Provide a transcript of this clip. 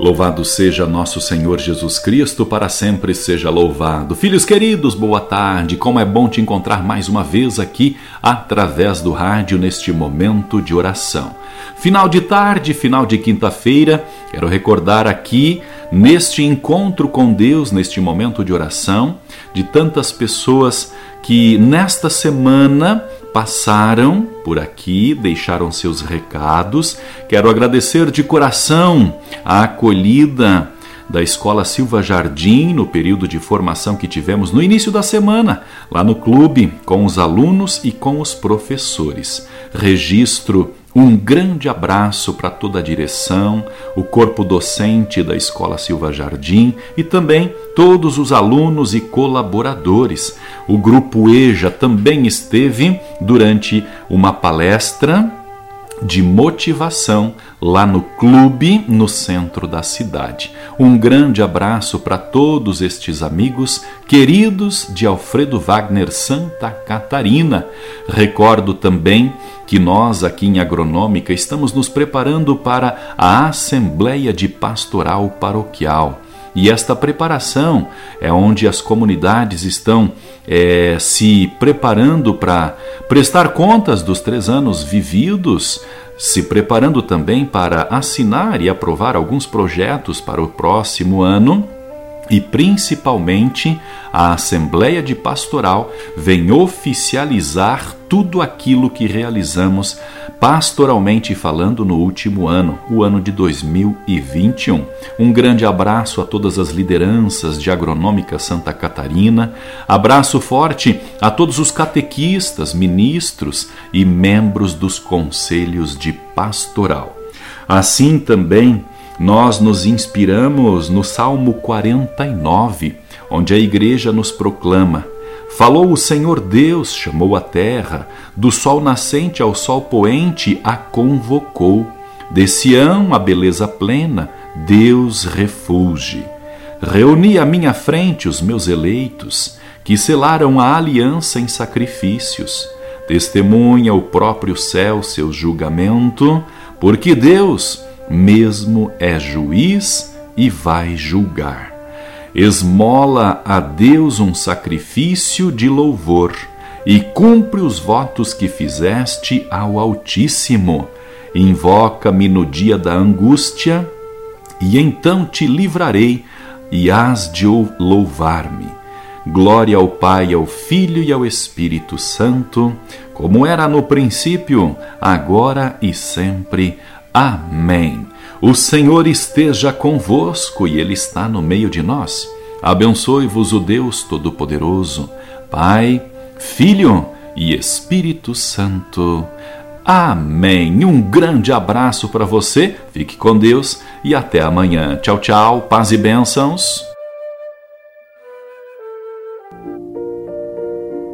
Louvado seja nosso Senhor Jesus Cristo, para sempre seja louvado. Filhos queridos, boa tarde. Como é bom te encontrar mais uma vez aqui através do rádio neste momento de oração. Final de tarde, final de quinta-feira, quero recordar aqui neste encontro com Deus, neste momento de oração, de tantas pessoas que nesta semana passaram por aqui, deixaram seus recados. Quero agradecer de coração a acolhida da Escola Silva Jardim no período de formação que tivemos no início da semana, lá no clube, com os alunos e com os professores. Registro um grande abraço para toda a direção, o corpo docente da Escola Silva Jardim e também todos os alunos e colaboradores. O grupo EJA também esteve durante uma palestra de motivação lá no clube no centro da cidade. Um grande abraço para todos estes amigos queridos de Alfredo Wagner Santa Catarina. Recordo também que nós aqui em Agronômica estamos nos preparando para a Assembleia de Pastoral Paroquial. E esta preparação é onde as comunidades estão é, se preparando para prestar contas dos três anos vividos, se preparando também para assinar e aprovar alguns projetos para o próximo ano e principalmente a Assembleia de Pastoral vem oficializar tudo aquilo que realizamos pastoralmente falando no último ano, o ano de 2021. Um grande abraço a todas as lideranças de Agronômica Santa Catarina, abraço forte a todos os catequistas, ministros e membros dos conselhos de pastoral. Assim também nós nos inspiramos no Salmo 49, onde a igreja nos proclama: Falou o Senhor Deus, chamou a terra, do sol nascente ao sol poente a convocou. De Sião a beleza plena, Deus refuge. Reuni à minha frente os meus eleitos, que selaram a aliança em sacrifícios. Testemunha o próprio céu seu julgamento, porque Deus mesmo é juiz e vai julgar. Esmola a Deus um sacrifício de louvor e cumpre os votos que fizeste ao Altíssimo. Invoca-me no dia da angústia, e então te livrarei e hás de louvar-me. Glória ao Pai, ao Filho e ao Espírito Santo, como era no princípio, agora e sempre. Amém. O Senhor esteja convosco e Ele está no meio de nós. Abençoe-vos o Deus Todo-Poderoso, Pai, Filho e Espírito Santo. Amém. Um grande abraço para você, fique com Deus e até amanhã. Tchau, tchau, paz e bênçãos.